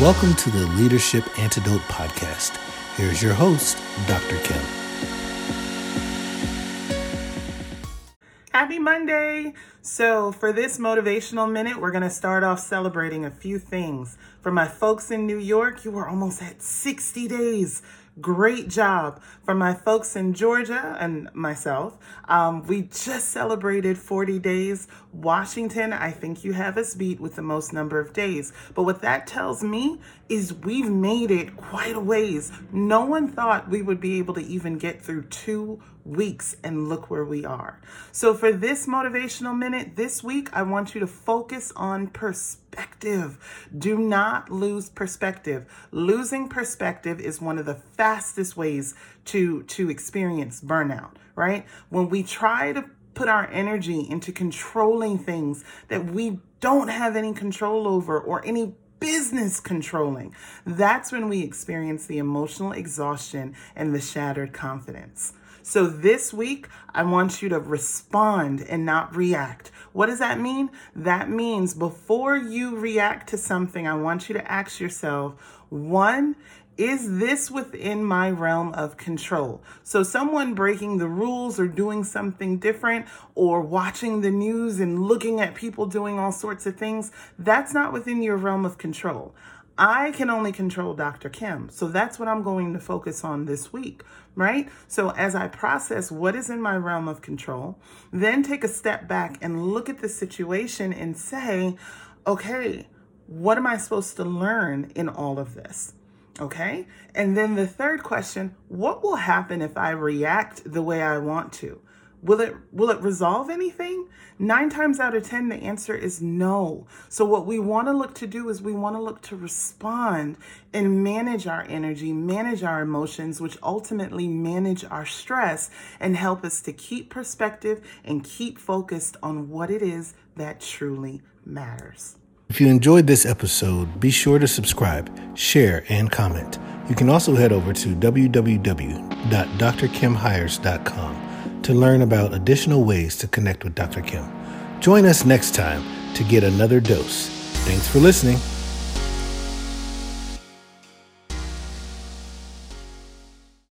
Welcome to the Leadership Antidote Podcast. Here's your host, Dr. Kim. Happy Monday! So, for this motivational minute, we're going to start off celebrating a few things. For my folks in New York, you are almost at 60 days Great job. For my folks in Georgia and myself, um, we just celebrated 40 days. Washington, I think you have us beat with the most number of days. But what that tells me is we've made it quite a ways. No one thought we would be able to even get through two weeks, and look where we are. So, for this motivational minute this week, I want you to focus on perspective. Do not lose perspective. Losing perspective is one of the fastest ways to, to experience burnout, right? When we try to put our energy into controlling things that we don't have any control over or any business controlling. That's when we experience the emotional exhaustion and the shattered confidence. So this week, I want you to respond and not react. What does that mean? That means before you react to something, I want you to ask yourself one, is this within my realm of control? So, someone breaking the rules or doing something different or watching the news and looking at people doing all sorts of things, that's not within your realm of control. I can only control Dr. Kim. So that's what I'm going to focus on this week, right? So as I process what is in my realm of control, then take a step back and look at the situation and say, okay, what am I supposed to learn in all of this? Okay. And then the third question, what will happen if I react the way I want to? Will it will it resolve anything? 9 times out of 10 the answer is no. So what we want to look to do is we want to look to respond and manage our energy, manage our emotions, which ultimately manage our stress and help us to keep perspective and keep focused on what it is that truly matters. If you enjoyed this episode, be sure to subscribe, share, and comment. You can also head over to www.drkimhires.com to learn about additional ways to connect with Dr. Kim. Join us next time to get another dose. Thanks for listening.